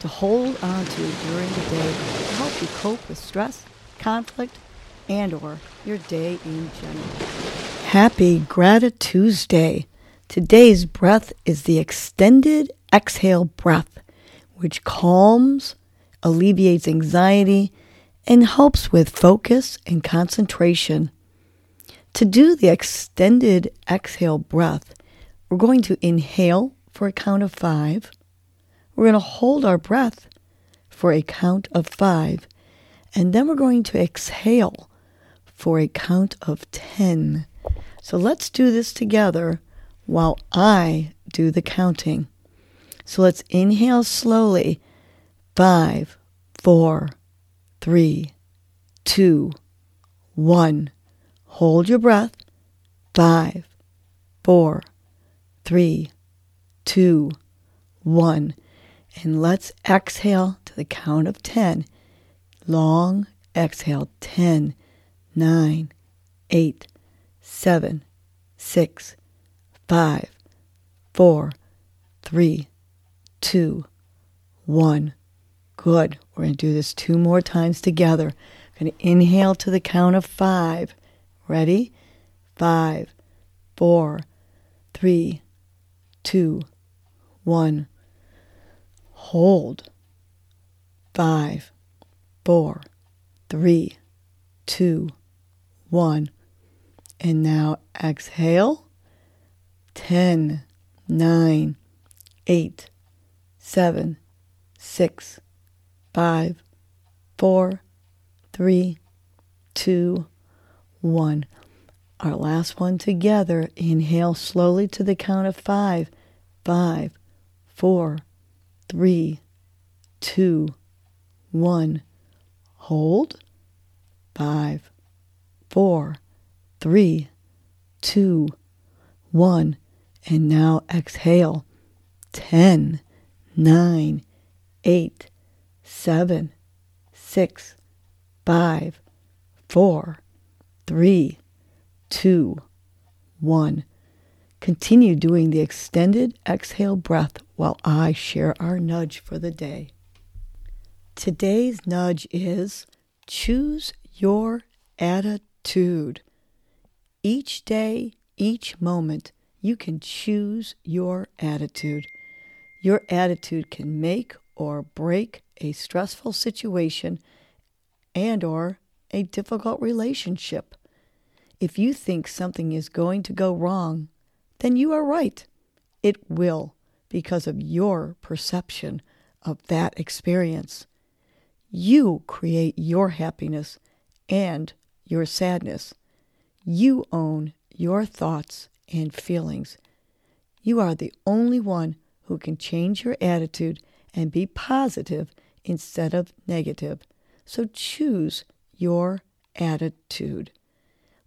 to hold on to during the day to help you cope with stress, conflict, and or your day in general. Happy Gratitude Tuesday. Today's breath is the extended exhale breath, which calms, alleviates anxiety, and helps with focus and concentration. To do the extended exhale breath, we're going to inhale for a count of five. We're going to hold our breath for a count of five. And then we're going to exhale for a count of 10. So let's do this together while I do the counting. So let's inhale slowly. Five, four, three, two, one. Hold your breath. Five, four, three, two, one. And let's exhale to the count of 10. Long exhale. 10, 9, 8, 7, 6, 5, 4, 3, 2, 1. Good. We're going to do this two more times together. I'm going to inhale to the count of 5. Ready? Five, four, three, two, one. Hold. Five, four, three, two, one. And now exhale. Ten, nine, eight, seven, six, five, four, three, two, one. Our last one together. Inhale slowly to the count of five. Five, four, three, two, one. Hold. Five, four, three, two, one. And now exhale. Ten, nine, eight, seven, six, five, four three, two, one. Continue doing the extended exhale breath while I share our nudge for the day. Today's nudge is choose your attitude. Each day, each moment, you can choose your attitude. Your attitude can make or break a stressful situation and or a difficult relationship. If you think something is going to go wrong, then you are right. It will because of your perception of that experience. You create your happiness and your sadness. You own your thoughts and feelings. You are the only one who can change your attitude and be positive instead of negative. So choose your attitude.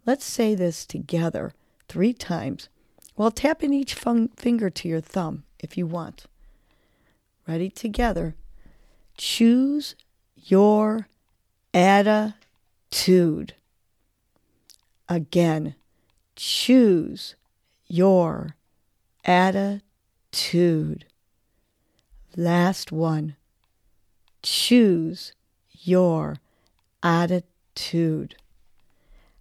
Let's say this together three times while tapping each fun- finger to your thumb if you want. Ready together. Choose your attitude. Again, choose your attitude. Last one. Choose your attitude.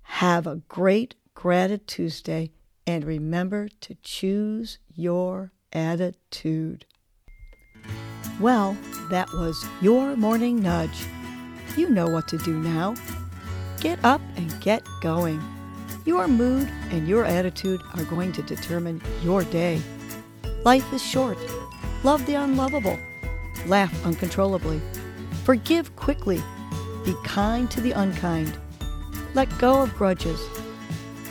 Have a great Gratitude Tuesday and remember to choose your attitude. Well, that was your morning nudge. You know what to do now. Get up and get going. Your mood and your attitude are going to determine your day. Life is short. Love the unlovable. Laugh uncontrollably. Forgive quickly be kind to the unkind. Let go of grudges.